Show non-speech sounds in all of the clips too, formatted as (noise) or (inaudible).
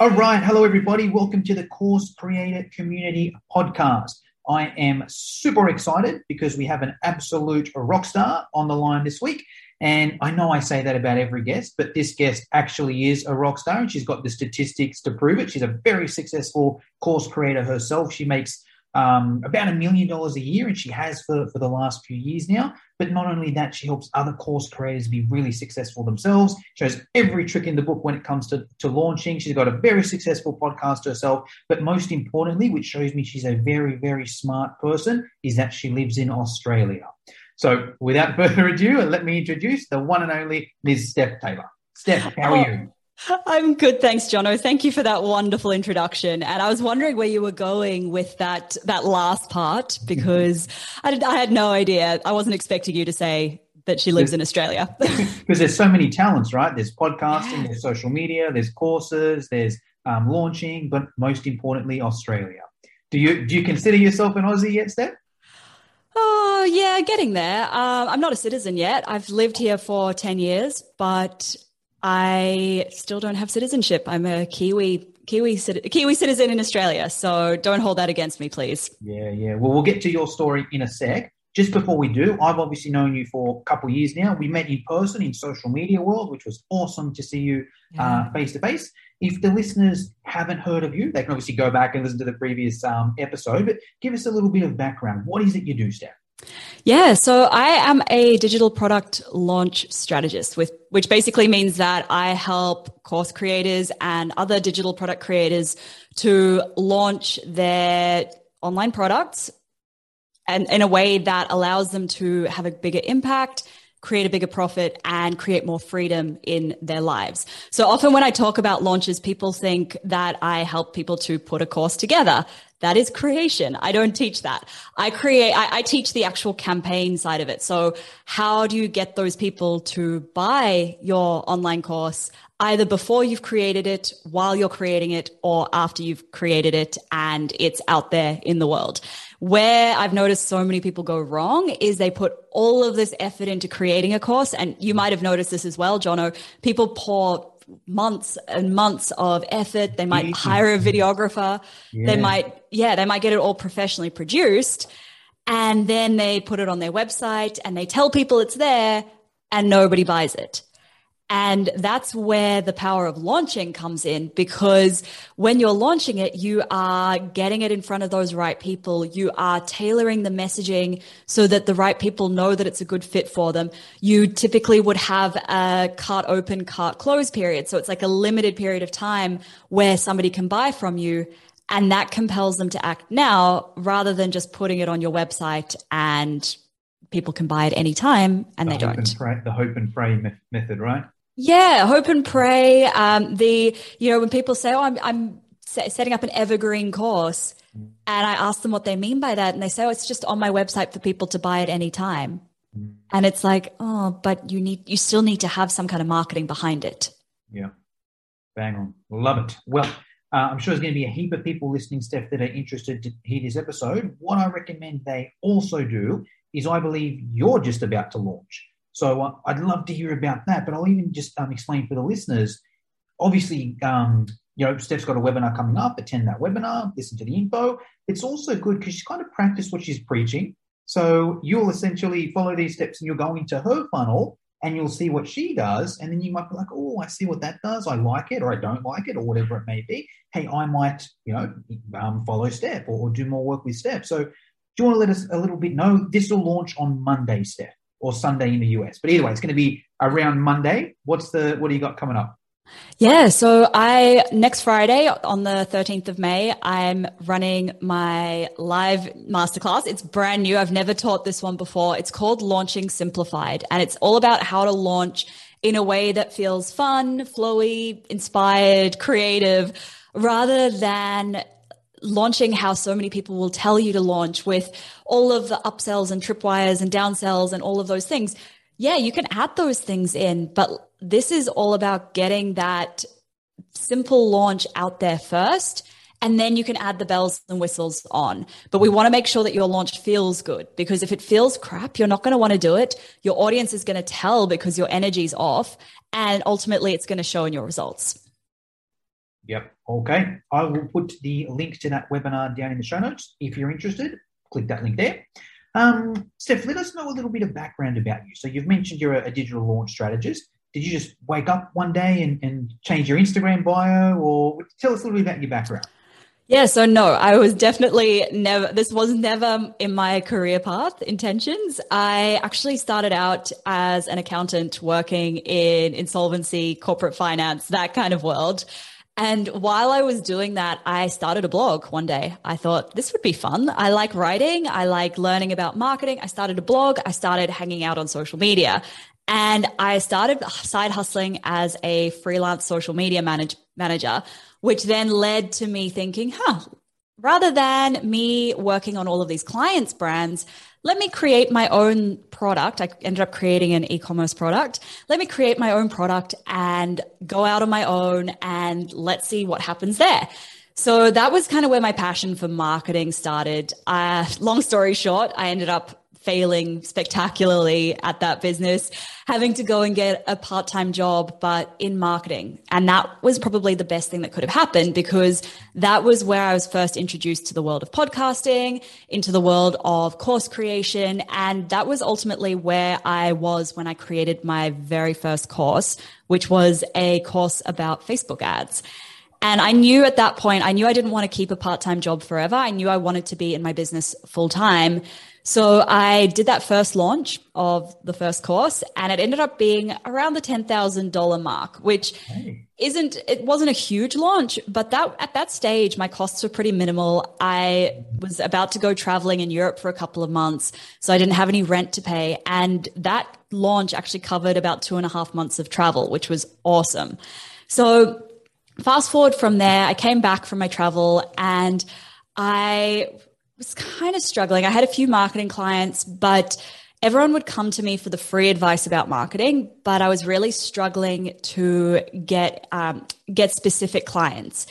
All right. Hello, everybody. Welcome to the Course Creator Community Podcast. I am super excited because we have an absolute rock star on the line this week. And I know I say that about every guest, but this guest actually is a rock star and she's got the statistics to prove it. She's a very successful course creator herself. She makes um, about a million dollars a year, and she has for, for the last few years now. But not only that, she helps other course creators be really successful themselves. Shows every trick in the book when it comes to, to launching. She's got a very successful podcast herself. But most importantly, which shows me she's a very, very smart person, is that she lives in Australia. So without (laughs) further ado, let me introduce the one and only Ms. Steph Taylor. Steph, how are you? I'm good, thanks, Jono. Thank you for that wonderful introduction. And I was wondering where you were going with that that last part because I, did, I had no idea. I wasn't expecting you to say that she lives in Australia. (laughs) because there's so many talents, right? There's podcasting, there's social media, there's courses, there's um, launching, but most importantly, Australia. Do you do you consider yourself an Aussie yet, Steph? Oh yeah, getting there. Um, I'm not a citizen yet. I've lived here for ten years, but I still don't have citizenship. I'm a Kiwi Kiwi Kiwi citizen in Australia, so don't hold that against me, please. Yeah, yeah. Well, we'll get to your story in a sec. Just before we do, I've obviously known you for a couple of years now. We met in person in social media world, which was awesome to see you face to face. If the listeners haven't heard of you, they can obviously go back and listen to the previous um, episode. But give us a little bit of background. What is it you do, Steph? Yeah, so I am a digital product launch strategist, with, which basically means that I help course creators and other digital product creators to launch their online products and in a way that allows them to have a bigger impact create a bigger profit and create more freedom in their lives. So often when I talk about launches, people think that I help people to put a course together. That is creation. I don't teach that. I create, I, I, teach the actual campaign side of it. So how do you get those people to buy your online course either before you've created it, while you're creating it, or after you've created it and it's out there in the world? Where I've noticed so many people go wrong is they put all of this effort into creating a course. And you might have noticed this as well, Jono. People pour months and months of effort. They might hire a videographer. Yeah. They might, yeah, they might get it all professionally produced. And then they put it on their website and they tell people it's there and nobody buys it. And that's where the power of launching comes in because when you're launching it, you are getting it in front of those right people. You are tailoring the messaging so that the right people know that it's a good fit for them. You typically would have a cart open, cart close period. So it's like a limited period of time where somebody can buy from you. And that compels them to act now rather than just putting it on your website and people can buy it anytime and the they don't. Pray, the hope and pray method, right? Yeah, hope and pray. Um, the you know when people say, "Oh, I'm I'm setting up an evergreen course," and I ask them what they mean by that, and they say, "Oh, it's just on my website for people to buy at any time." And it's like, oh, but you need you still need to have some kind of marketing behind it. Yeah, bang on, love it. Well, uh, I'm sure there's going to be a heap of people listening, Steph, that are interested to hear this episode. What I recommend they also do is, I believe you're just about to launch. So uh, I'd love to hear about that, but I'll even just um, explain for the listeners. Obviously, um, you know, Steph's got a webinar coming up. Attend that webinar, listen to the info. It's also good because she's kind of practiced what she's preaching. So you'll essentially follow these steps and you'll go into her funnel and you'll see what she does. And then you might be like, oh, I see what that does. I like it or I don't like it or whatever it may be. Hey, I might, you know, um, follow Steph or, or do more work with Steph. So do you want to let us a little bit know? This will launch on Monday, Steph or Sunday in the US. But either way, it's going to be around Monday. What's the what do you got coming up? Yeah, so I next Friday on the 13th of May, I'm running my live masterclass. It's brand new. I've never taught this one before. It's called Launching Simplified, and it's all about how to launch in a way that feels fun, flowy, inspired, creative, rather than launching how so many people will tell you to launch with all of the upsells and tripwires and downsells and all of those things. Yeah, you can add those things in, but this is all about getting that simple launch out there first. And then you can add the bells and whistles on. But we want to make sure that your launch feels good because if it feels crap, you're not going to want to do it. Your audience is going to tell because your energy's off. And ultimately, it's going to show in your results. Yep. Okay. I will put the link to that webinar down in the show notes. If you're interested, click that link there. Um, Steph, let us know a little bit of background about you. So you've mentioned you're a, a digital launch strategist. Did you just wake up one day and, and change your Instagram bio, or tell us a little bit about your background? Yeah, so no, I was definitely never, this was never in my career path intentions. I actually started out as an accountant working in insolvency, corporate finance, that kind of world. And while I was doing that, I started a blog one day. I thought this would be fun. I like writing. I like learning about marketing. I started a blog. I started hanging out on social media and I started side hustling as a freelance social media manage- manager, which then led to me thinking, huh, rather than me working on all of these clients' brands, let me create my own product. I ended up creating an e-commerce product. Let me create my own product and go out on my own and let's see what happens there. So that was kind of where my passion for marketing started. Uh, long story short, I ended up failing spectacularly at that business, having to go and get a part time job, but in marketing. And that was probably the best thing that could have happened because that was where I was first introduced to the world of podcasting, into the world of course creation. And that was ultimately where I was when I created my very first course, which was a course about Facebook ads. And I knew at that point, I knew I didn't want to keep a part time job forever. I knew I wanted to be in my business full time. So I did that first launch of the first course and it ended up being around the $10,000 mark, which hey. isn't, it wasn't a huge launch, but that at that stage, my costs were pretty minimal. I was about to go traveling in Europe for a couple of months. So I didn't have any rent to pay. And that launch actually covered about two and a half months of travel, which was awesome. So fast forward from there, I came back from my travel and I was kind of struggling. I had a few marketing clients, but everyone would come to me for the free advice about marketing, but I was really struggling to get um, get specific clients.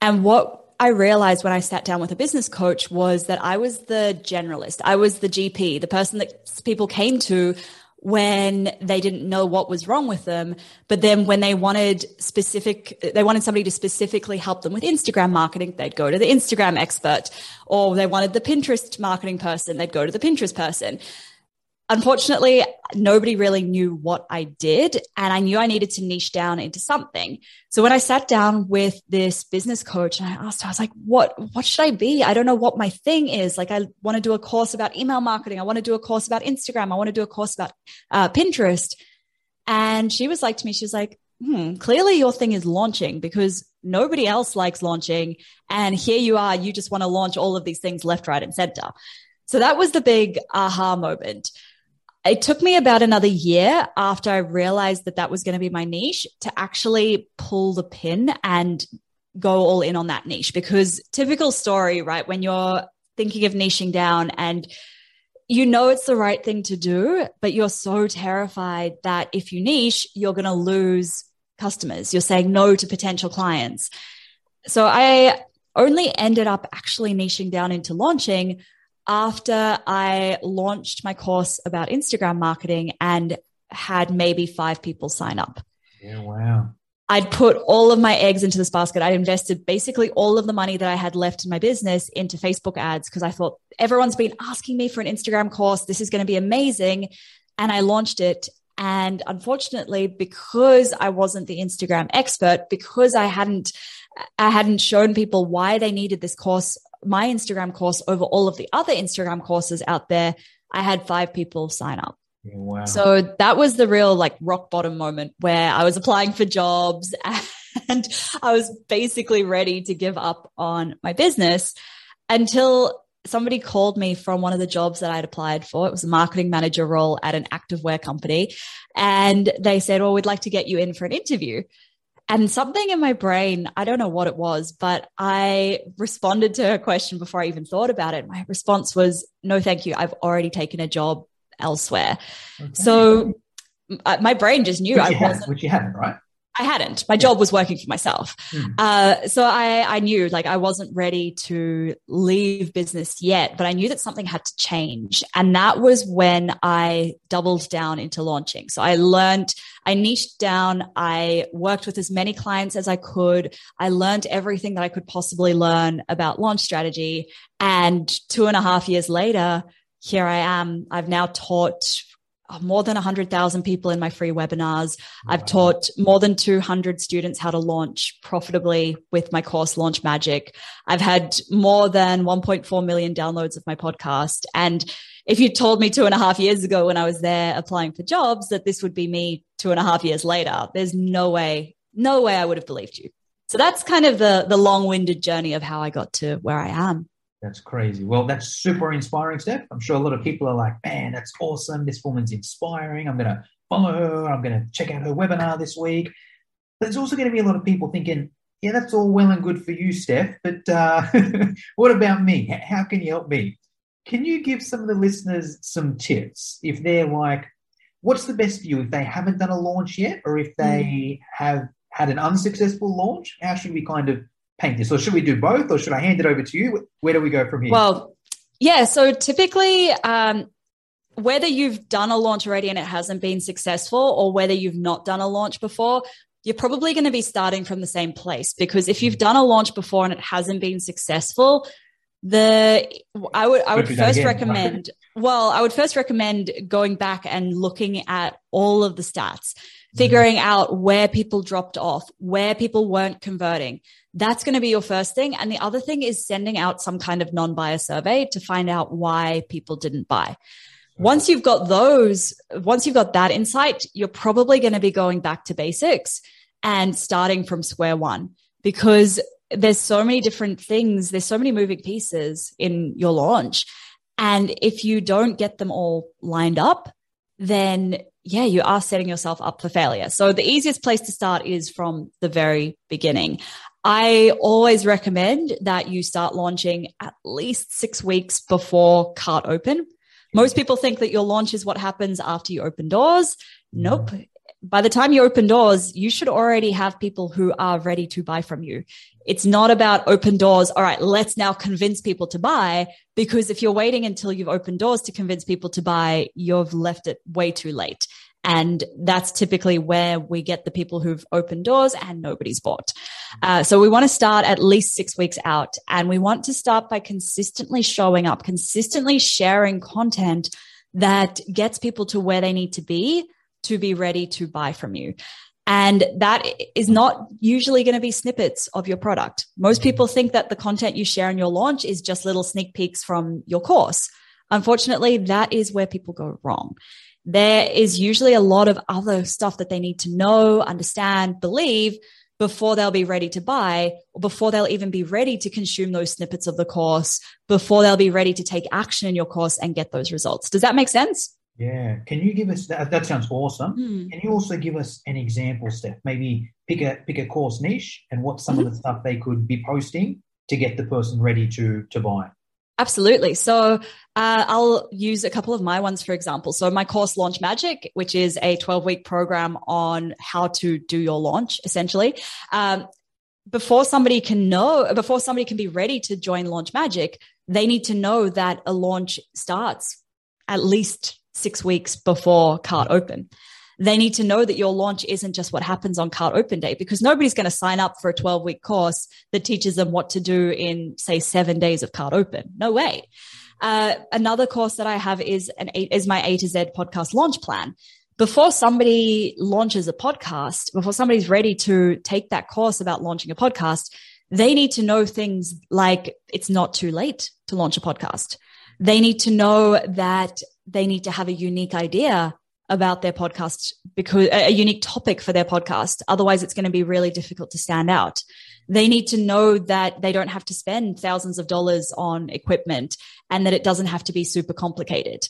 And what I realized when I sat down with a business coach was that I was the generalist. I was the GP, the person that people came to when they didn't know what was wrong with them. But then when they wanted specific, they wanted somebody to specifically help them with Instagram marketing, they'd go to the Instagram expert or they wanted the Pinterest marketing person, they'd go to the Pinterest person unfortunately, nobody really knew what I did. And I knew I needed to niche down into something. So when I sat down with this business coach and I asked her, I was like, what, what should I be? I don't know what my thing is. Like, I want to do a course about email marketing. I want to do a course about Instagram. I want to do a course about uh, Pinterest. And she was like to me, she was like, hmm, clearly your thing is launching because nobody else likes launching. And here you are, you just want to launch all of these things left, right, and center. So that was the big aha moment it took me about another year after I realized that that was going to be my niche to actually pull the pin and go all in on that niche because typical story, right? When you're thinking of niching down and you know it's the right thing to do, but you're so terrified that if you niche, you're going to lose customers. You're saying no to potential clients. So I only ended up actually niching down into launching after I launched my course about Instagram marketing and had maybe five people sign up. Yeah, wow. I'd put all of my eggs into this basket. I'd invested basically all of the money that I had left in my business into Facebook ads because I thought everyone's been asking me for an Instagram course. This is going to be amazing. And I launched it. And unfortunately, because I wasn't the Instagram expert, because I hadn't I hadn't shown people why they needed this course my Instagram course over all of the other Instagram courses out there, I had five people sign up. Wow. So that was the real like rock bottom moment where I was applying for jobs (laughs) and I was basically ready to give up on my business until somebody called me from one of the jobs that I'd applied for. It was a marketing manager role at an activewear company. And they said, Well, we'd like to get you in for an interview. And something in my brain, I don't know what it was, but I responded to her question before I even thought about it. My response was, no, thank you. I've already taken a job elsewhere. Okay. So my brain just knew which I wasn't. which you haven't, right? I hadn't. My job was working for myself. Mm. Uh, so I, I knew like I wasn't ready to leave business yet, but I knew that something had to change. And that was when I doubled down into launching. So I learned, I niched down. I worked with as many clients as I could. I learned everything that I could possibly learn about launch strategy. And two and a half years later, here I am. I've now taught Oh, more than 100,000 people in my free webinars. Wow. I've taught more than 200 students how to launch profitably with my course Launch Magic. I've had more than 1.4 million downloads of my podcast. And if you told me two and a half years ago when I was there applying for jobs that this would be me two and a half years later, there's no way, no way I would have believed you. So that's kind of the, the long winded journey of how I got to where I am. That's crazy. Well, that's super inspiring, Steph. I'm sure a lot of people are like, man, that's awesome. This woman's inspiring. I'm going to follow her. I'm going to check out her webinar this week. But there's also going to be a lot of people thinking, yeah, that's all well and good for you, Steph. But uh, (laughs) what about me? How can you help me? Can you give some of the listeners some tips if they're like, what's the best for you if they haven't done a launch yet or if they mm. have had an unsuccessful launch? How should we kind of paint this? Or should we do both, or should I hand it over to you? Where do we go from here? Well, yeah. So typically, um, whether you've done a launch already and it hasn't been successful, or whether you've not done a launch before, you're probably going to be starting from the same place because if you've done a launch before and it hasn't been successful, the I would I would first recommend well, I would first recommend going back and looking at all of the stats, figuring out where people dropped off, where people weren't converting. That's going to be your first thing. And the other thing is sending out some kind of non-buyer survey to find out why people didn't buy. Once you've got those, once you've got that insight, you're probably going to be going back to basics and starting from square one because there's so many different things. There's so many moving pieces in your launch and if you don't get them all lined up, then yeah, you are setting yourself up for failure. So the easiest place to start is from the very beginning. I always recommend that you start launching at least six weeks before cart open. Most people think that your launch is what happens after you open doors. Mm. Nope by the time you open doors, you should already have people who are ready to buy from you. It's not about open doors. All right, let's now convince people to buy. Because if you're waiting until you've opened doors to convince people to buy, you've left it way too late. And that's typically where we get the people who've opened doors and nobody's bought. Uh, so we want to start at least six weeks out and we want to start by consistently showing up, consistently sharing content that gets people to where they need to be to be ready to buy from you. And that is not usually going to be snippets of your product. Most people think that the content you share in your launch is just little sneak peeks from your course. Unfortunately, that is where people go wrong. There is usually a lot of other stuff that they need to know, understand, believe before they'll be ready to buy or before they'll even be ready to consume those snippets of the course, before they'll be ready to take action in your course and get those results. Does that make sense? Yeah. Can you give us that? That sounds awesome. Mm. Can you also give us an example, Steph? Maybe pick a pick a course niche and what some mm-hmm. of the stuff they could be posting to get the person ready to to buy. Absolutely. So uh, I'll use a couple of my ones for example. So my course Launch Magic, which is a 12 week program on how to do your launch, essentially. Um, before somebody can know, before somebody can be ready to join Launch Magic, they need to know that a launch starts at least six weeks before cart open. They need to know that your launch isn't just what happens on cart open day because nobody's going to sign up for a 12 week course that teaches them what to do in, say, seven days of cart open. No way. Uh, another course that I have is an is my A to Z podcast launch plan. Before somebody launches a podcast, before somebody's ready to take that course about launching a podcast, they need to know things like it's not too late to launch a podcast. They need to know that they need to have a unique idea about their podcast because a unique topic for their podcast. Otherwise, it's going to be really difficult to stand out. They need to know that they don't have to spend thousands of dollars on equipment and that it doesn't have to be super complicated.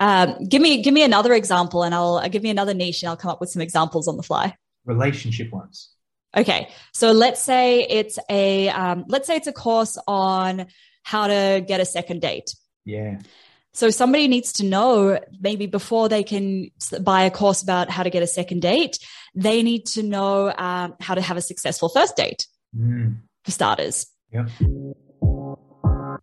Um, give me give me another example, and I'll, I'll give me another niche, and I'll come up with some examples on the fly. relationship ones. Okay, so let's say it's a um, let's say it's a course on how to get a second date. Yeah. So somebody needs to know maybe before they can buy a course about how to get a second date, they need to know um, how to have a successful first date Mm. for starters. Yeah.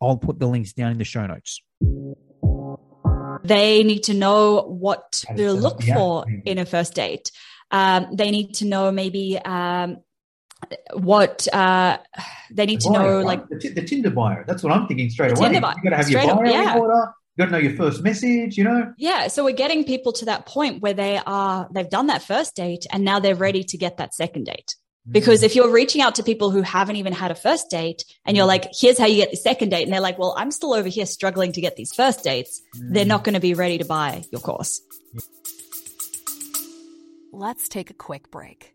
I'll put the links down in the show notes. They need to know what to up look the for in a first date. Um, they need to know maybe um, what uh, they need to know, like the, Ti- the Tinder bio. That's what I'm thinking straight The away. Tinder bio. You got to have Straight your up, bio yeah. in order. You got to know your first message. You know. Yeah, so we're getting people to that point where they are they've done that first date and now they're ready to get that second date. Mm. Because if you're reaching out to people who haven't even had a first date and you're like, here's how you get the second date, and they're like, well, I'm still over here struggling to get these first dates, they're not going to be ready to buy your course. Let's take a quick break.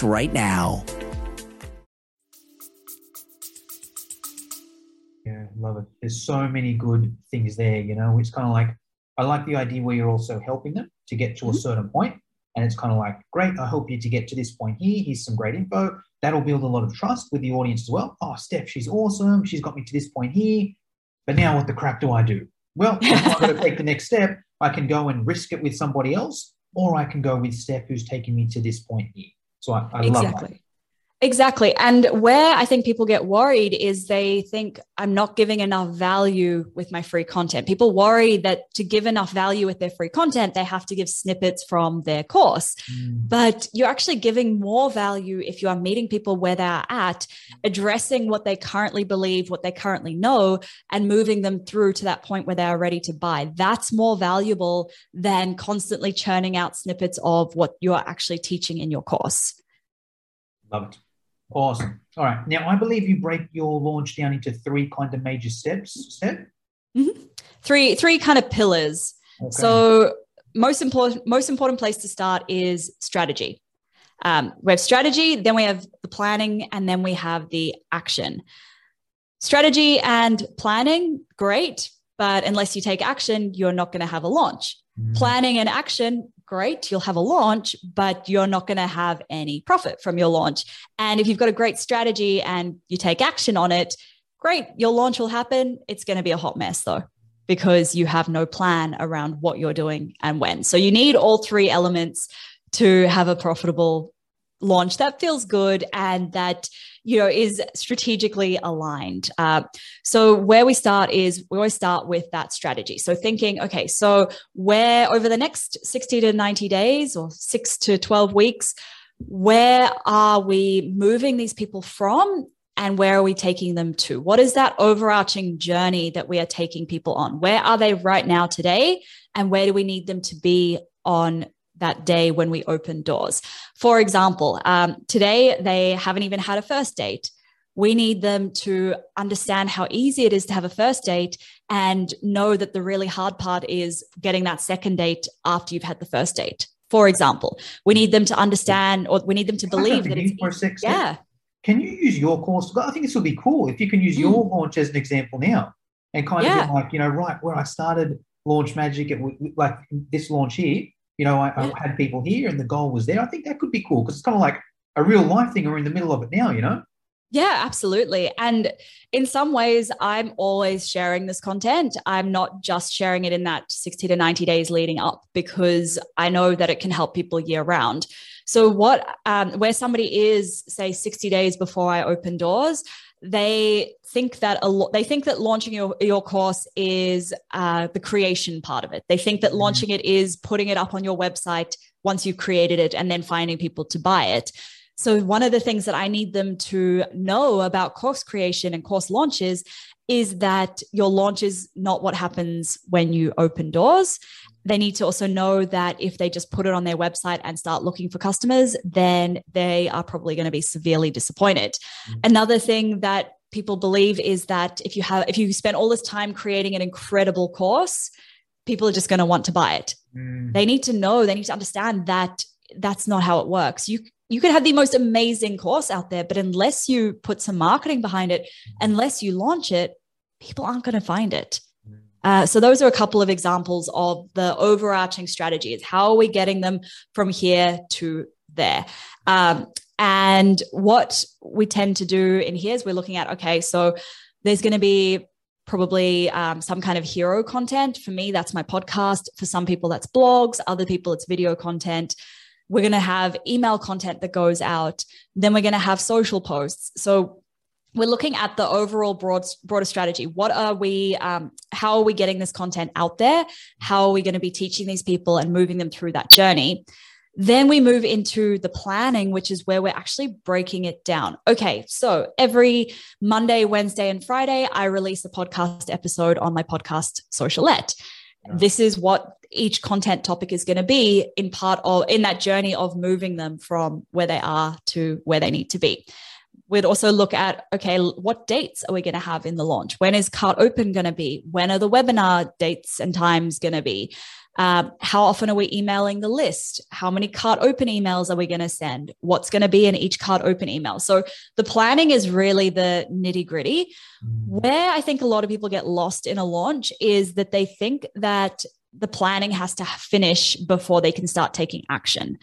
right now. Yeah, love it. There's so many good things there. You know, it's kind of like I like the idea where you're also helping them to get to a mm-hmm. certain point, and it's kind of like, great, I help you to get to this point here. Here's some great info. That'll build a lot of trust with the audience as well. Oh, Steph, she's awesome. She's got me to this point here. But now, what the crap do I do? Well, I've got to take the next step, I can go and risk it with somebody else, or I can go with Steph, who's taking me to this point here. So I, I love that. Exactly. And where I think people get worried is they think I'm not giving enough value with my free content. People worry that to give enough value with their free content, they have to give snippets from their course. Mm. But you're actually giving more value if you are meeting people where they're at, addressing what they currently believe, what they currently know, and moving them through to that point where they are ready to buy. That's more valuable than constantly churning out snippets of what you are actually teaching in your course. Love it. Awesome. All right. Now, I believe you break your launch down into three kind of major steps. Step. Three three kind of pillars. Okay. So most important most important place to start is strategy. Um, we have strategy, then we have the planning, and then we have the action. Strategy and planning, great, but unless you take action, you're not going to have a launch. Mm. Planning and action, great, you'll have a launch, but you're not going to have any profit from your launch. And if you've got a great strategy and you take action on it, great, your launch will happen. It's going to be a hot mess though because you have no plan around what you're doing and when. So you need all three elements to have a profitable launch that feels good and that you know is strategically aligned. Uh, so where we start is we always start with that strategy. So thinking, okay, so where over the next 60 to 90 days or six to 12 weeks, where are we moving these people from and where are we taking them to? What is that overarching journey that we are taking people on? Where are they right now today? And where do we need them to be on that day when we open doors? For example, um, today they haven't even had a first date. We need them to understand how easy it is to have a first date and know that the really hard part is getting that second date after you've had the first date. For example, we need them to understand or we need them to believe that it's for Steph? yeah. Can you use your course? I think this would be cool if you can use your launch as an example now, and kind of. Yeah. be like, you know, right where I started Launch Magic, at like this launch here. You know, I, Yeah. I had people here, and the goal was there. I think that could be cool because it's kind of like a real life thing. We're in the middle of it now. You know. Yeah, absolutely. And in some ways, I'm always sharing this content. I'm not just sharing it in that 60 to 90 days leading up because I know that it can help people year round. So what um, where somebody is say 60 days before I open doors, they think that a lot they think that launching your, your course is uh, the creation part of it. They think that mm-hmm. launching it is putting it up on your website once you've created it and then finding people to buy it. So one of the things that i need them to know about course creation and course launches is that your launch is not what happens when you open doors they need to also know that if they just put it on their website and start looking for customers, then they are probably going to be severely disappointed. Mm-hmm. Another thing that people believe is that if you have if you spend all this time creating an incredible course, people are just going to want to buy it. Mm. They need to know, they need to understand that that's not how it works. You you can have the most amazing course out there, but unless you put some marketing behind it, mm-hmm. unless you launch it, people aren't going to find it. Uh, so those are a couple of examples of the overarching strategies. How are we getting them from here to there? Um, and what we tend to do in here is we're looking at okay, so there's going to be probably um, some kind of hero content. For me, that's my podcast. For some people, that's blogs. Other people, it's video content. We're going to have email content that goes out. Then we're going to have social posts. So we're looking at the overall broad broader strategy. What are we um, how are we getting this content out there? How are we going to be teaching these people and moving them through that journey? Then we move into the planning which is where we're actually breaking it down. Okay so every monday wednesday and friday i release a podcast episode on my podcast socialette. Yeah. this is what each content topic is going to be in part of in that journey of moving them from where they are to where they need to be we'd also look at okay what dates are we going to have in the launch? When is cart open going to be? When are the webinar dates and times going to be? Um, how often are we emailing the list? How many cart open emails are we going to send? What's going to be in each cart open email? So the planning is really the nitty gritty. Mm. where i think a lot of people get lost in a launch is that they think that the planning has to finish before they can start taking action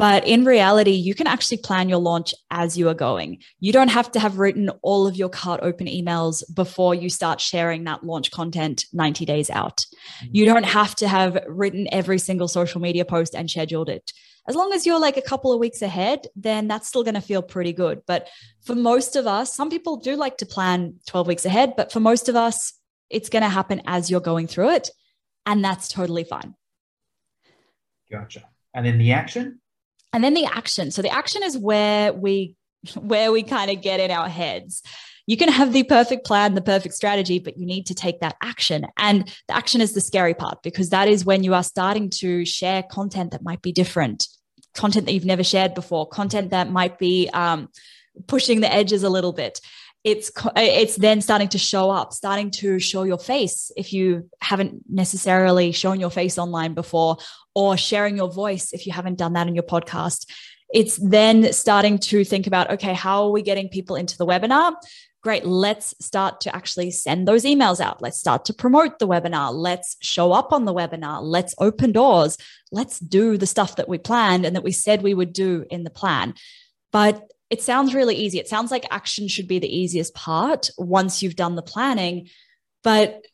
but in reality, you can actually plan your launch as you are going. You don't have to have written all of your cart open emails before you start sharing that launch content 90 days out. Mm-hmm. You don't have to have written every single social media post and scheduled it. As long as you're like a couple of weeks ahead, then that's still going to feel pretty good. But for most of us, some people do like to plan 12 weeks ahead, but for most of us, it's going to happen as you're going through it. And that's totally fine. Gotcha. And then the action? And then the action. So the action is where we where we kind of get in our heads. You can have the perfect plan the perfect strategy but you need to take that action. And the action is the scary part because that is when you are starting to share content that might be different content that you've never shared before content that might be um, pushing the edges a little bit. It's it's then starting to show up starting to show your face if you haven't necessarily shown your face online before or sharing your voice if you haven't done that in your podcast. It's then starting to think about okay how are we getting people into the webinar? Great let's start to actually send those emails out. Let's start to promote the webinar. Let's show up on the webinar. Let's open doors. Let's do the stuff that we planned and that we said we would do in the plan. But it sounds really easy. It sounds like action should be the easiest part once you've done the planning. But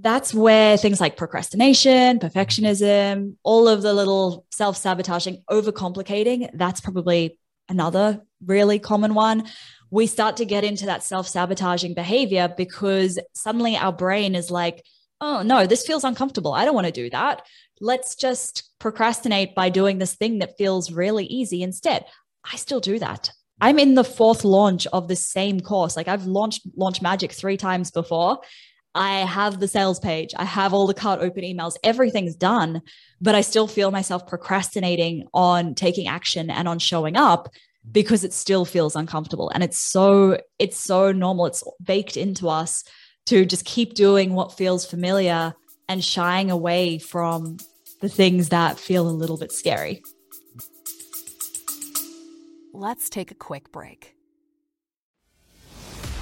that's where things like procrastination, perfectionism, all of the little self sabotaging, overcomplicating, that's probably another really common one. We start to get into that self sabotaging behavior because suddenly our brain is like, oh, no, this feels uncomfortable. I don't want to do that. Let's just procrastinate by doing this thing that feels really easy instead. I still do that. I'm in the fourth launch of the same course. Like I've launched Launch Magic three times before. I have the sales page. I have all the cart open emails. Everything's done, but I still feel myself procrastinating on taking action and on showing up because it still feels uncomfortable. And it's so it's so normal. It's baked into us to just keep doing what feels familiar and shying away from the things that feel a little bit scary. Let's take a quick break.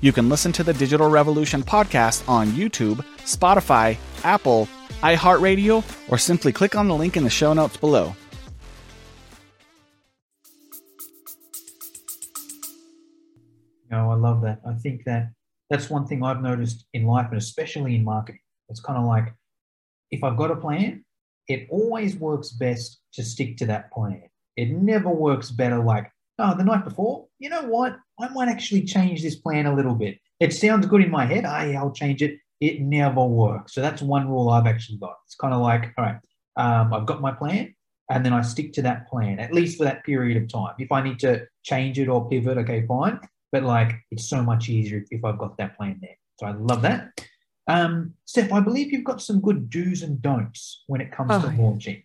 You can listen to the Digital Revolution podcast on YouTube, Spotify, Apple, iHeartRadio, or simply click on the link in the show notes below. No, I love that. I think that that's one thing I've noticed in life and especially in marketing. It's kind of like if I've got a plan, it always works best to stick to that plan. It never works better like, oh, the night before, you know what? I might actually change this plan a little bit. It sounds good in my head. Ah, yeah, I'll change it. It never works. So that's one rule I've actually got. It's kind of like, all right, um, I've got my plan and then I stick to that plan, at least for that period of time. If I need to change it or pivot, okay, fine. But like, it's so much easier if I've got that plan there. So I love that. Um, Steph, I believe you've got some good do's and don'ts when it comes Oh. to launching.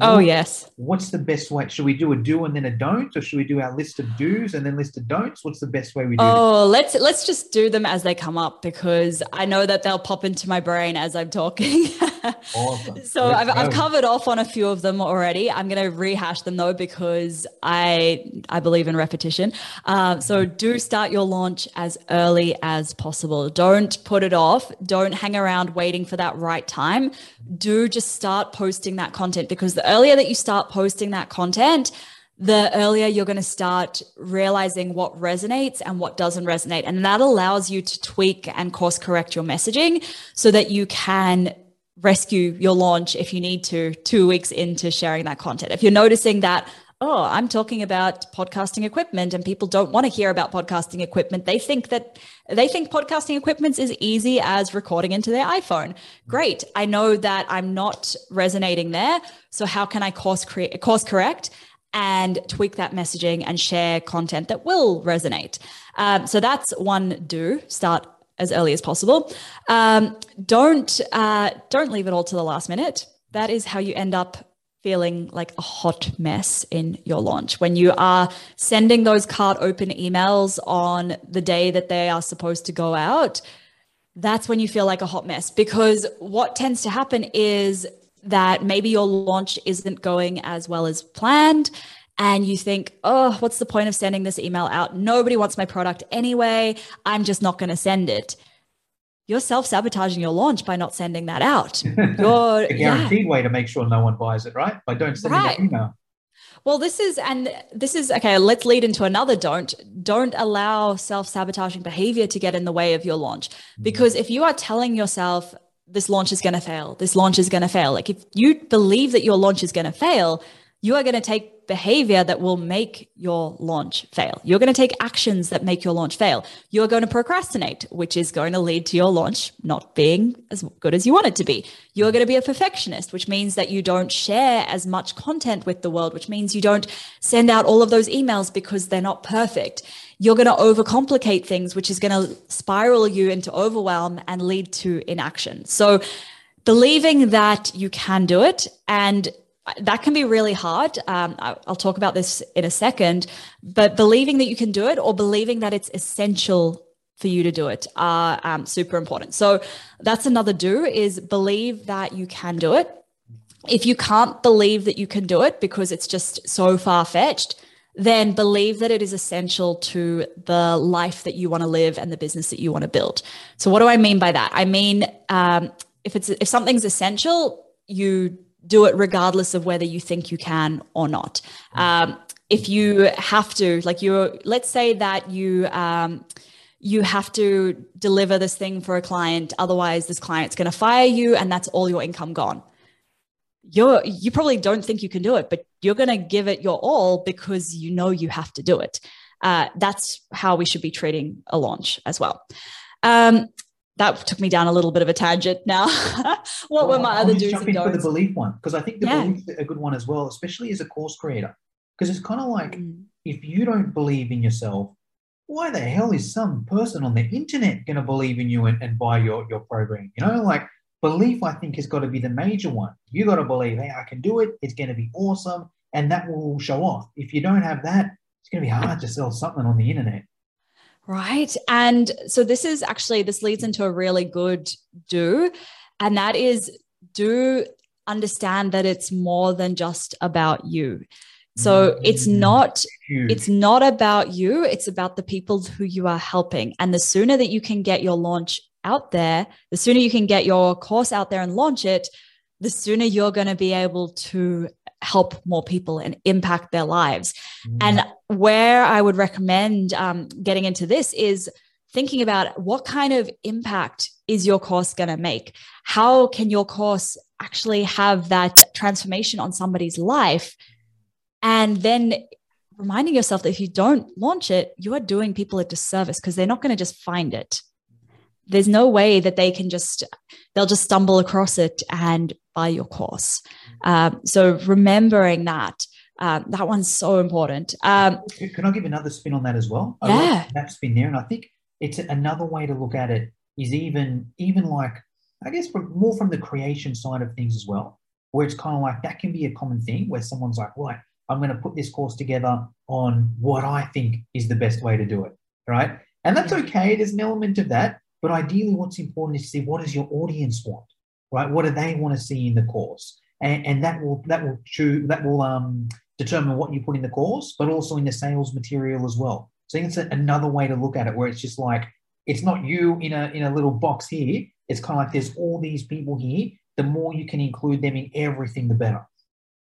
Oh, What- yes. What's the best way? Should we do a do and then a don't, or should we do our list of do's and then list of don'ts? What's the best way we do? this? Oh, let's let's just do them as they come up because I know that they'll pop into my brain as I'm talking. (laughs) Awesome. So I've, I've covered off on a few of them already. I'm going to rehash them though because I I believe in repetition. Um, so do start your launch as early as possible. Don't put it off. Don't hang around waiting for that right time. Do just start posting that content because the earlier that you start posting that content, the earlier you're going to start realizing what resonates and what doesn't resonate. And that allows you to tweak and course correct your messaging so that you can rescue your launch if you need to two weeks into sharing that content. If you're noticing that, oh, I'm talking about podcasting equipment and people don't want to hear about podcasting equipment, they think that they think podcasting equipment is as easy as recording into their iPhone. Great. I know that I'm not resonating there. So how can I course create course correct? and tweak that messaging and share content that will resonate. Um, so that's one do. Start as early as possible. Um, don't uh, don't leave it all to the last minute. That is how you end up feeling like a hot mess in your launch when you are sending those cart open emails on the day that they are supposed to go out that's when you feel like a hot mess because what tends to happen is that maybe your launch isn't going as well as planned and you think, oh, what's the point of sending this email out? Nobody wants my product anyway. I'm just not going to send it. You're self sabotaging your launch by not sending that out. (laughs) You're, a yeah. guaranteed way to make sure no one buys it, right? By don't send Right. an email. Well, this is, and this is okay. Let's lead into another don't. Don't allow self sabotaging behavior to get in the way of your launch. Mm. Because if you are telling yourself, this launch is going to fail, this launch is going to fail, like if you believe that your launch is going to fail, you are going to take behavior that will make your launch fail. You're going to take actions that make your launch fail. You're going to procrastinate, which is going to lead to your launch not being as good as you want it to be. You're going to be a perfectionist, which means that you don't share as much content with the world, which means you don't send out all of those emails because they're not perfect. You're going to overcomplicate things, which is going to spiral you into overwhelm and lead to inaction. So, believing that you can do it and that can be really hard. Um, I'll talk about this in a second, but believing that you can do it or believing that it's essential for you to do it are um, super important. So that's another do is believe that you can do it. If you can't believe that you can do it because it's just so far fetched, then believe that it is essential to the life that you want to live and the business that you want to build. So what do I mean by that? I mean, um, if it's if something's essential, you do it regardless of whether you think you can or not. Um, if you have to, like you, let's say that you. Um, you have to deliver this thing for a client otherwise this client's going to fire you and that's all your income gone you're you probably don't think you can do it but you're going to give it your all because you know you have to do it uh, that's how we should be treating a launch as well um, that took me down a little bit of a tangent now (laughs) what were my I'll other do's jump and in for the belief one because I think the Yeah. belief's a good one as well, especially as a course creator. Because it's kind of like Mm. if you don't believe in yourself, why the hell is some person on the internet going to believe in you and, and buy your, your program? You know, like belief, I think, has got to be the major one. You got to believe, hey, I can do it. It's going to be awesome. And that will show off. If you don't have that, it's going to be hard to sell something on the internet. Right. And so this is actually, this leads into a really good do. And that is do understand that it's more than just about you. So it's Mm. not it's not about you, it's about the people who you are helping. And the sooner that you can get your launch out there, the sooner you can get your course out there and launch it, the sooner you're going to be able to help more people and impact their lives. Mm. And where I would recommend um, getting into this is thinking about what kind of impact is your course going to make? How can your course actually have that transformation on somebody's life? And then reminding yourself that if you don't launch it, you are doing people a disservice because they're not going to just find it. There's no way that they can just, they'll just stumble across it and buy your course. Um, so remembering that, um, that one's so important. Um, Can I give another spin on that as well? I Yeah. that spin there, and I think it's another way to look at it is even even like I guess more from the creation side of things as well, where it's kind of like that can be a common thing where someone's like, right, I'm going to put this course together on what I think is the best way to do it, right? And that's okay. There's an element of that, but ideally, what's important is to see what does your audience want, right? What do they want to see in the course, and, and that will that will choose that will um determine what you put in the course, but also in the sales material as well. So I think it's a, another way to look at it, where it's just like it's not you in a in a little box here. It's kind of like there's all these people here. The more you can include them in everything, the better.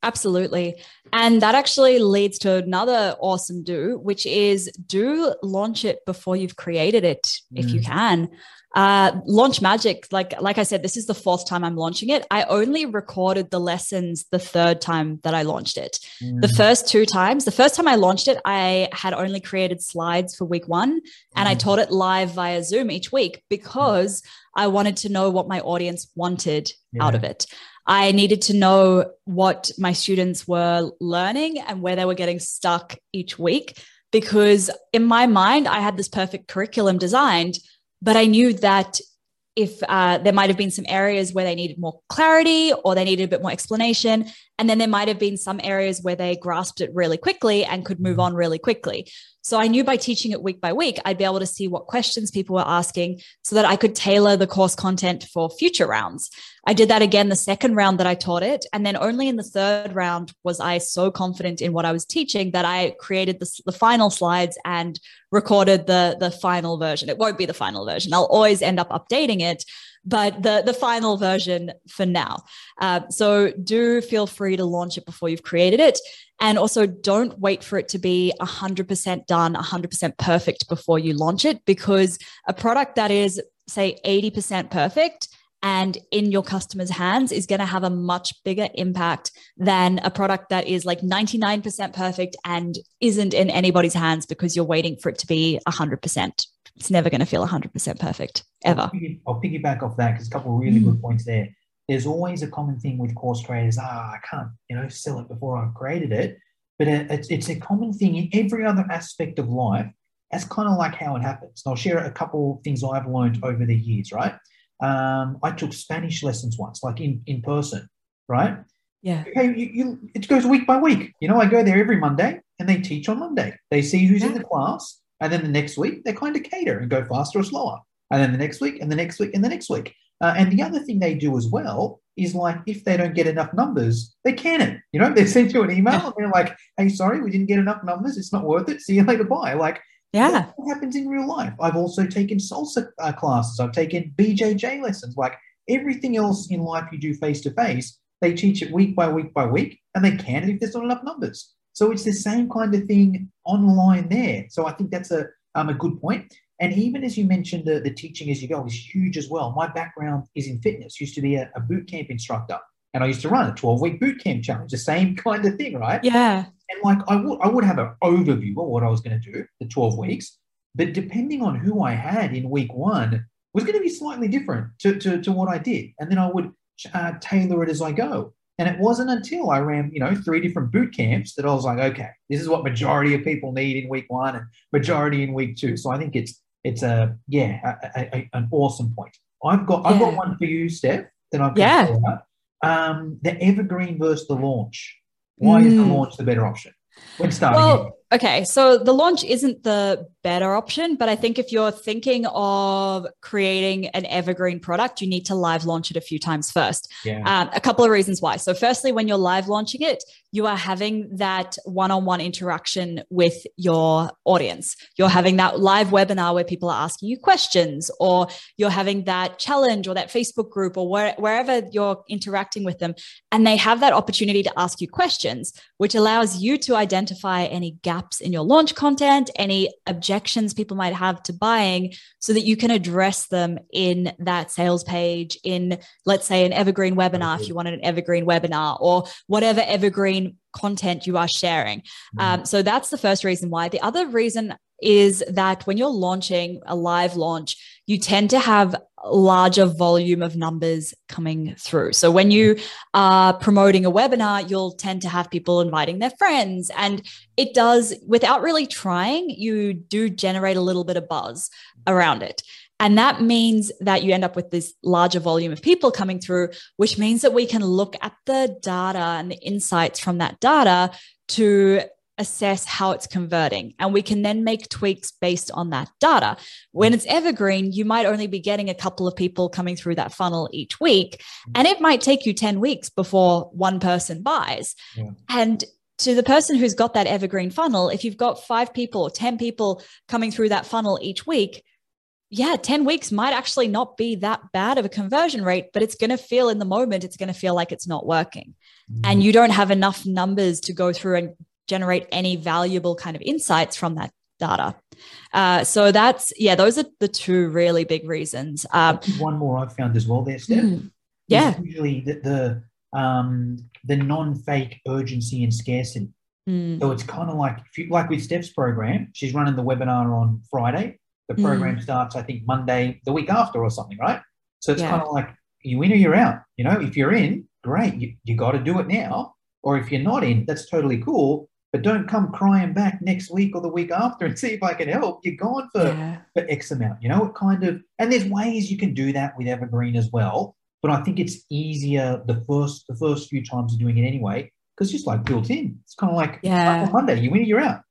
Absolutely. And that actually leads to another awesome do, which is do launch it before you've created it, if you Mm. can. Uh, launch magic, like like I said, this is the fourth time I'm launching it. I only recorded the lessons the third time that I launched it. The Mm. first two times, the first time I launched it, I had only created slides for week one and I Mhm. taught it live via Zoom each week because I wanted to know what my audience wanted out of it. I needed to know what my students were learning and where they were getting stuck each week because in my mind, I had this perfect curriculum designed, but I knew that if uh, there might have been some areas where they needed more clarity or they needed a bit more explanation. And then there might have been some areas where they grasped it really quickly and could move mm-hmm. on really quickly. So I knew by teaching it week by week, I'd be able to see what questions people were asking so that I could tailor the course content for future rounds. I did that again the second round that I taught it. And then only in the third round was I so confident in what I was teaching that I created the, the final slides and recorded the, the final version. It won't be the final version. I'll always end up updating it, but the, the final version for now. Uh, so do feel free to launch it before you've created it. And also don't wait for it to be 100% done, 100% perfect before you launch it, because a product that is, say, 80% perfect and in your customer's hands is going to have a much bigger impact than a product that is like 99% perfect and isn't in anybody's hands because you're waiting for it to be 100%. It's never going to feel 100% perfect ever. I'll, piggy, I'll piggyback off that because a couple of really Mm. good points there. There's always a common thing with course creators. Ah, I can't, you know, sell it before I've created it. But it- it's, it's a common thing in every other aspect of life. That's kind of like how it happens. And I'll share a couple of things I've learned over the years, right? Um, I took Spanish lessons once, like in, in person, right? Yeah. Hey, you, you, it goes week by week. You know, I go there every Monday and they teach on Monday. They see who's in the class. And then the next week, they kind of cater and go faster or slower. And then the next week, and the next week, and the next week. Uh, and the other thing they do as well is like if they don't get enough numbers, they can it. You know, (laughs) they send you an email and they're like, hey, sorry, we didn't get enough numbers. It's not worth it. See you later. Bye. Like, Yeah. what happens in real life. I've also taken salsa uh, classes. I've taken BJJ lessons. Like everything else in life you do face to face, they teach it week by week by week, and they can it if there's not enough numbers. So it's the same kind of thing online there. So I think that's a um, a good point. And even as you mentioned, the, the teaching as you go is huge as well. My background is in fitness. Used to be a, a boot camp instructor, and I used to run a 12 week boot camp challenge. The same (laughs) kind of thing, right? Yeah. And like I would I would have an overview of what I was going to do, the 12 weeks, but depending on who I had in week one was going to be slightly different to, to, to what I did. And then I would uh, tailor it as I go. And it wasn't until I ran, you know, three different boot camps that I was like, okay, this is what majority of people need in week one and majority in week two. So I think it's it's a yeah, a, a, a- an awesome point. I've got I've got one for you, Steph, that I've got Yeah. Um, the evergreen versus the launch. Why is the Mm. launch the better option? When starting? Well, Okay, so the launch isn't the better option, but I think if you're thinking of creating an evergreen product, you need to live launch it a few times first. Yeah. Um, a couple of reasons why. So, firstly, when you're live launching it, you are having that one on one interaction with your audience. You're having that live webinar where people are asking you questions, or you're having that challenge or that Facebook group or where, wherever you're interacting with them. And they have that opportunity to ask you questions, which allows you to identify any gaps in your launch content, any objections people might have to buying, so that you can address them in that sales page, in, let's say, an evergreen webinar, if you wanted an evergreen webinar, or whatever evergreen content you are sharing. Mm-hmm. Um, so that's the first reason why. The other reason is that when you're launching a live launch, you tend to have larger volume of numbers coming through. So when you are promoting a webinar, you'll tend to have people inviting their friends. And it does, without really trying, you do generate a little bit of buzz around it. And that means that you end up with this larger volume of people coming through, which means that we can look at the data and the insights from that data to assess how it's converting. And we can then make tweaks based on that data. When mm. it's evergreen, you might only be getting a couple of people coming through that funnel each week. Mm. And it might take you 10 weeks before one person buys. Yeah. And to the person who's got that evergreen funnel, if you've got five people or 10 people coming through that funnel each week, yeah, 10 weeks might actually not be that bad of a conversion rate, but it's going to feel in the moment, it's going to feel like it's not working. And mm. you don't have enough numbers to go through and generate any valuable kind of insights from that data. Uh, so that's, yeah, those are the two really big reasons. Um, One more I've found as well there, Steph. mm, is yeah. Usually the, the, um, the non-fake urgency and scarcity. Mm, So it's kind of like, if you, like with Steph's program, she's running the webinar on Friday. The Mm. program starts, I think, Monday, the week after or something, right? So it's Yeah. kind of like, you in or you're out. You know, if you're in, great, you, you got to do it now. Or if you're not in, that's totally cool. But don't come crying back next week or the week after and (laughs) see if I can help. You're gone for, yeah. for X amount. You know, it kind of, and there's ways you can do that with Evergreen as well. But I think it's easier the first the first few times of doing it anyway, because just like built in. It's kind of like Yeah. Monday, you win, you're out.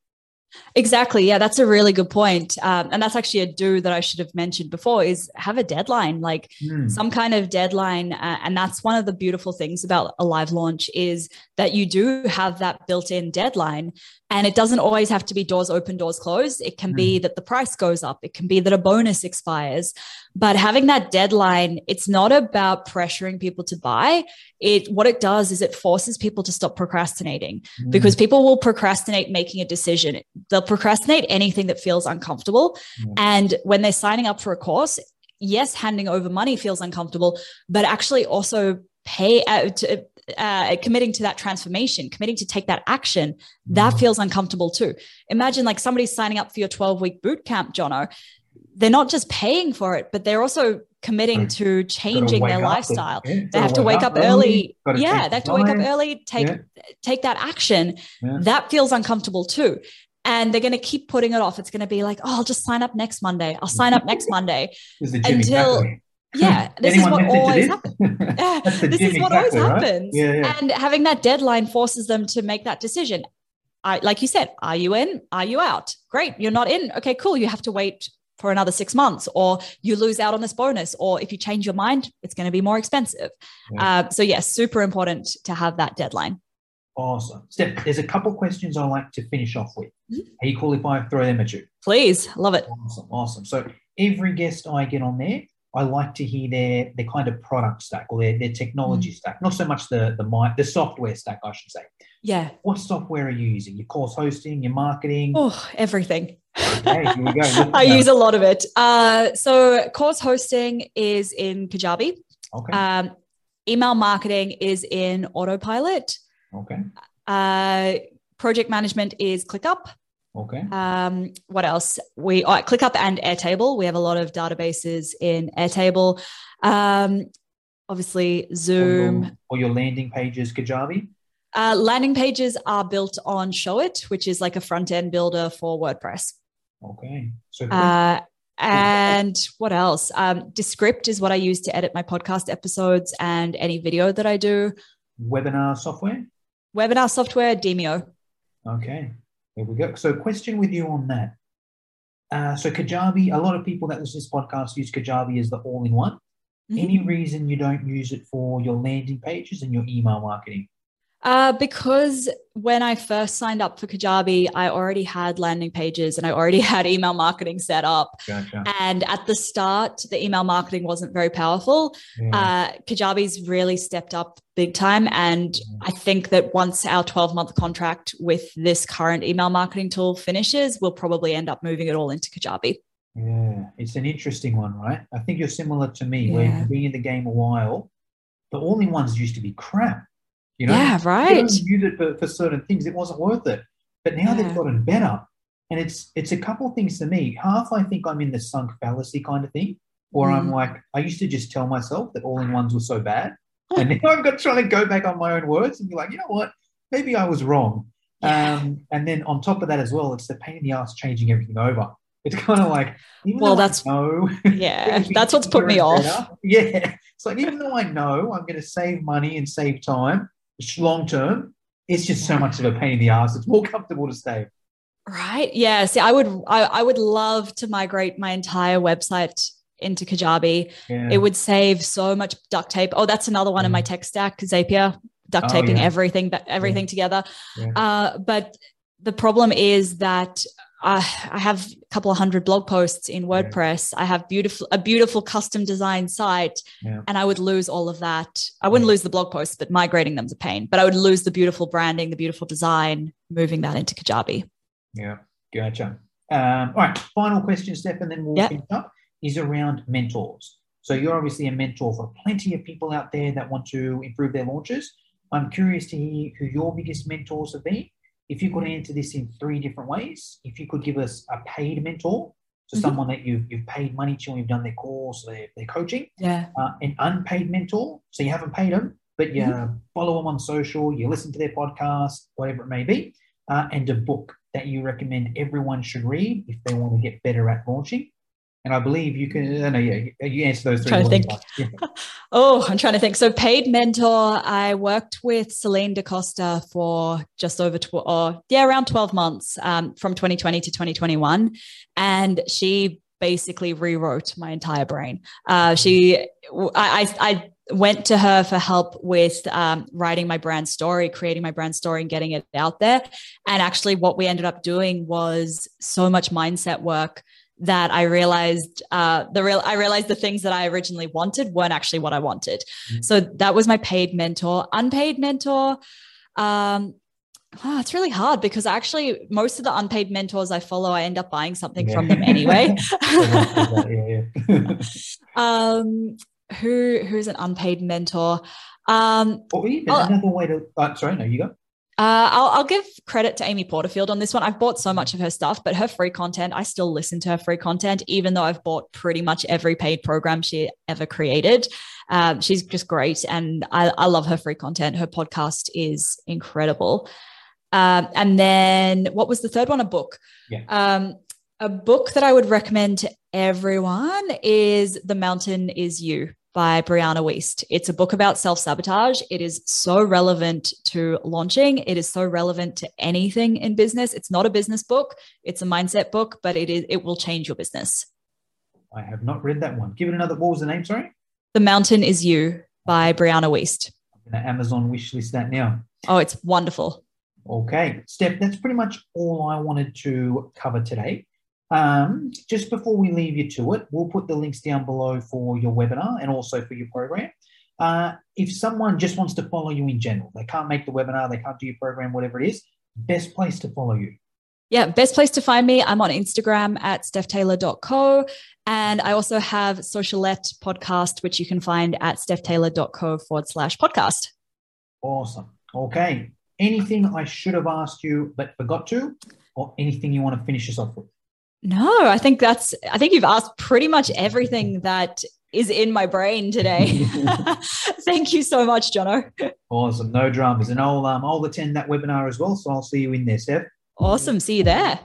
Exactly. Yeah, that's a really good point. Um, and that's actually a do that I should have mentioned before is have a deadline, like Hmm. some kind of deadline. Uh, and that's one of the beautiful things about a live launch is that you do have that built-in deadline. And it doesn't always have to be doors open, doors closed. It can be that the price goes up. It can be that a bonus expires. But having that deadline, it's not about pressuring people to buy. It what it does is it forces people to stop procrastinating Hmm. because people will procrastinate making a decision. They'll procrastinate anything that feels uncomfortable. Yeah. And when they're signing up for a course, yes, handing over money feels uncomfortable, but actually also pay uh, to, uh, committing to that transformation, committing to take that action, that feels uncomfortable too. Imagine like somebody signing up for your 12 week boot camp, Jono. They're not just paying for it, but they're also committing to changing their lifestyle. yeah, They have to wake up early. Yeah, they have to wake up early, take Yeah. take that action. Yeah. That feels uncomfortable too. And they're going to keep putting it off. It's going to be like, oh, I'll just sign up next Monday. I'll sign up next Monday. (laughs) This is the Jimmy until-. Yeah, (laughs) this is (laughs) what always happens. This is what always right? happens. Yeah. And having that deadline forces them to make that decision. I, like you said, are you in? Are you out? Great. You're not in. Okay, cool. You have to wait for another six months, or you lose out on this bonus, or if you change your mind, it's going to be more expensive. Yeah. Uh, so, yes, super important to have that deadline. Awesome. Steph, there's a couple questions I like to finish off with. Mhm. Cool if I throw them at you? Please, love it. Awesome, awesome. So every guest I get on there, I like to hear their their kind of product stack or their, their technology stack, not so much the the the software stack, I should say. Yeah. What software are you using? Your course hosting, your marketing? Oh, everything. Okay, here we go. (laughs) I use a lot of it. Uh, so, course hosting is in Kajabi. Okay, Um, email marketing is in Autopilot. okay, Uh, project management is ClickUp. okay. Um, what else? We uh, ClickUp and Airtable. We have a lot of databases in Airtable. Um, obviously, Or Zoom. your, or your landing pages, Kajabi. Uh, landing pages are built on Showit, which is like a front end builder for WordPress. Okay, so Uh, and what else? Um, Descript is what I use to edit my podcast episodes and any video that I do. webinar software. Webinar software, Demio. Okay, There we go. So, question with you on that. Uh, so, Kajabi, a lot of people that listen to this podcast use Kajabi as the all in one. Mhm. Any reason you don't use it for your landing pages and your email marketing? Uh, because when I first signed up for Kajabi, I already had landing pages and I already (laughs) had email marketing set up. Gotcha. And at the start, the email marketing wasn't very powerful. Yeah. Uh, Kajabi's really stepped up big time. And I think that once our 12 month contract with this current email marketing tool finishes, we'll probably end up moving it all into Kajabi. Yeah, it's an interesting one, right? I think you're similar to me, where Yeah. you've been in the game a while. The all-in-ones used to be crap. You know, Yeah, right. use it for, for certain things; it wasn't worth it. But now they've gotten better, and it's it's a couple of things to me. Half, I think I'm in the sunk fallacy kind of thing, or I'm Mm. like, I used to just tell myself that all-in-ones were so bad, (laughs) and now I'm got trying to go back on my own words and be like, you know what? Maybe I was wrong. Yeah. Um, and then on top of that as well, it's the pain in the ass changing everything over. It's kind of like, even Well, that's- know, (laughs) Yeah, (laughs) that's what's put me off. better. Yeah, it's like even though I know I'm going to save money and save time long term, it's just so much of a pain in the ass. It's more (laughs) comfortable to stay. Right. Yeah. See, I would I, I would love to migrate my entire website into Kajabi. Yeah. It would save so much duct tape. Oh, that's another one in my Mm. tech stack, Zapier, duct Oh, taping yeah. everything, but everything together. Yeah. Uh, but the problem is that I, I have a couple of hundred blog posts in WordPress. I have beautiful a beautiful custom design site, Yeah. and I would lose all of that. I wouldn't lose the blog posts, but migrating them's a pain. But I would lose the beautiful branding, the beautiful design, moving that into Kajabi. Yeah, gotcha. Um, all right, final question, Steph, and then we'll Yeah. finish up, is around mentors. So you're obviously a mentor for plenty of people out there that want to improve their launches. I'm curious to hear who your biggest mentors have been. If you could answer this in three different ways, if you could give us a paid mentor, so Mhm. someone that you've, you've paid money to and you've done their course, their, their coaching, Yeah. uh, an unpaid mentor, so you haven't paid them, but you follow them on social, you listen to their podcast, whatever it may be, uh, and a book that you recommend everyone should read if they want to get better at launching. And I believe you can. Uh, no, yeah, you answer those three. Trying to think. but- (laughs) Oh, I'm trying to think. So, paid mentor, I worked with Celinne Da Costa for just over, tw- or yeah, around 12 months um, from 2020 to 2021. And she basically rewrote my entire brain. Uh, she, I, I, I went to her for help with um, writing my brand story, creating my brand story, and getting it out there. And actually, what we ended up doing was so much mindset work that I realized uh, the real I realized the things that I originally wanted weren't actually what I wanted. Mhm. So that was my paid mentor. Unpaid mentor. Um, oh, it's really hard because actually most of the unpaid mentors I follow, I end up buying something from them anyway. yeah, (laughs) yeah. (laughs) um, who who's an unpaid mentor? Um, or even Oh. another way to. Uh, sorry, no, you go. Uh, I'll, I'll give credit to Amy Porterfield on this one. I've bought so much of her stuff, but her free content, I still listen to her free content, even though I've bought pretty much every paid program she ever created. Um, she's just great. And I, I love her free content. Her podcast is incredible. Um, and then what was the third one? A book. Yeah. Um, a book that I would recommend to everyone is The Mountain Is You by Brianna Wiest. It's a book about self sabotage. It is so relevant to launching. It is so relevant to anything in business. It's not a business book. It's a mindset book, but it is it will change your business. I have not read that one. Give it another. What was the name? Sorry. The Mountain Is You by Brianna Wiest. I'm going to Amazon wish list that now. Oh, it's wonderful. Okay, Steph, that's pretty much all I wanted to cover today. Um, just before we leave you to it, we'll put the links down below for your webinar and also for your program. Uh, if someone just wants to follow you in general, they can't make the webinar, they can't do your program, whatever it is, best place to follow you. Yeah, best place to find me. I'm on Instagram at stephtaylor.co. And I also have Socialette podcast, which you can find at stephtaylor.co forward slash podcast. Awesome. Okay. Anything I should have asked you but forgot to, or anything you want to finish us off with? No, I think that's, I think you've asked pretty much everything that is in my brain today. (laughs) (laughs) Thank you so much, Jono. Awesome. No dramas. And I'll, um, I'll attend that webinar as well. So I'll see you in there, Steph. Awesome. See you there.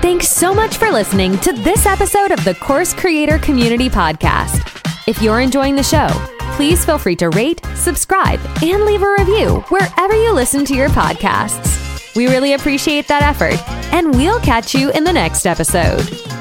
Thanks so much for listening to this episode of the Course Creator Community Podcast. If you're enjoying the show, please feel free to rate, subscribe, and leave a review wherever you listen to your podcasts. We really appreciate that effort, and we'll catch you in the next episode.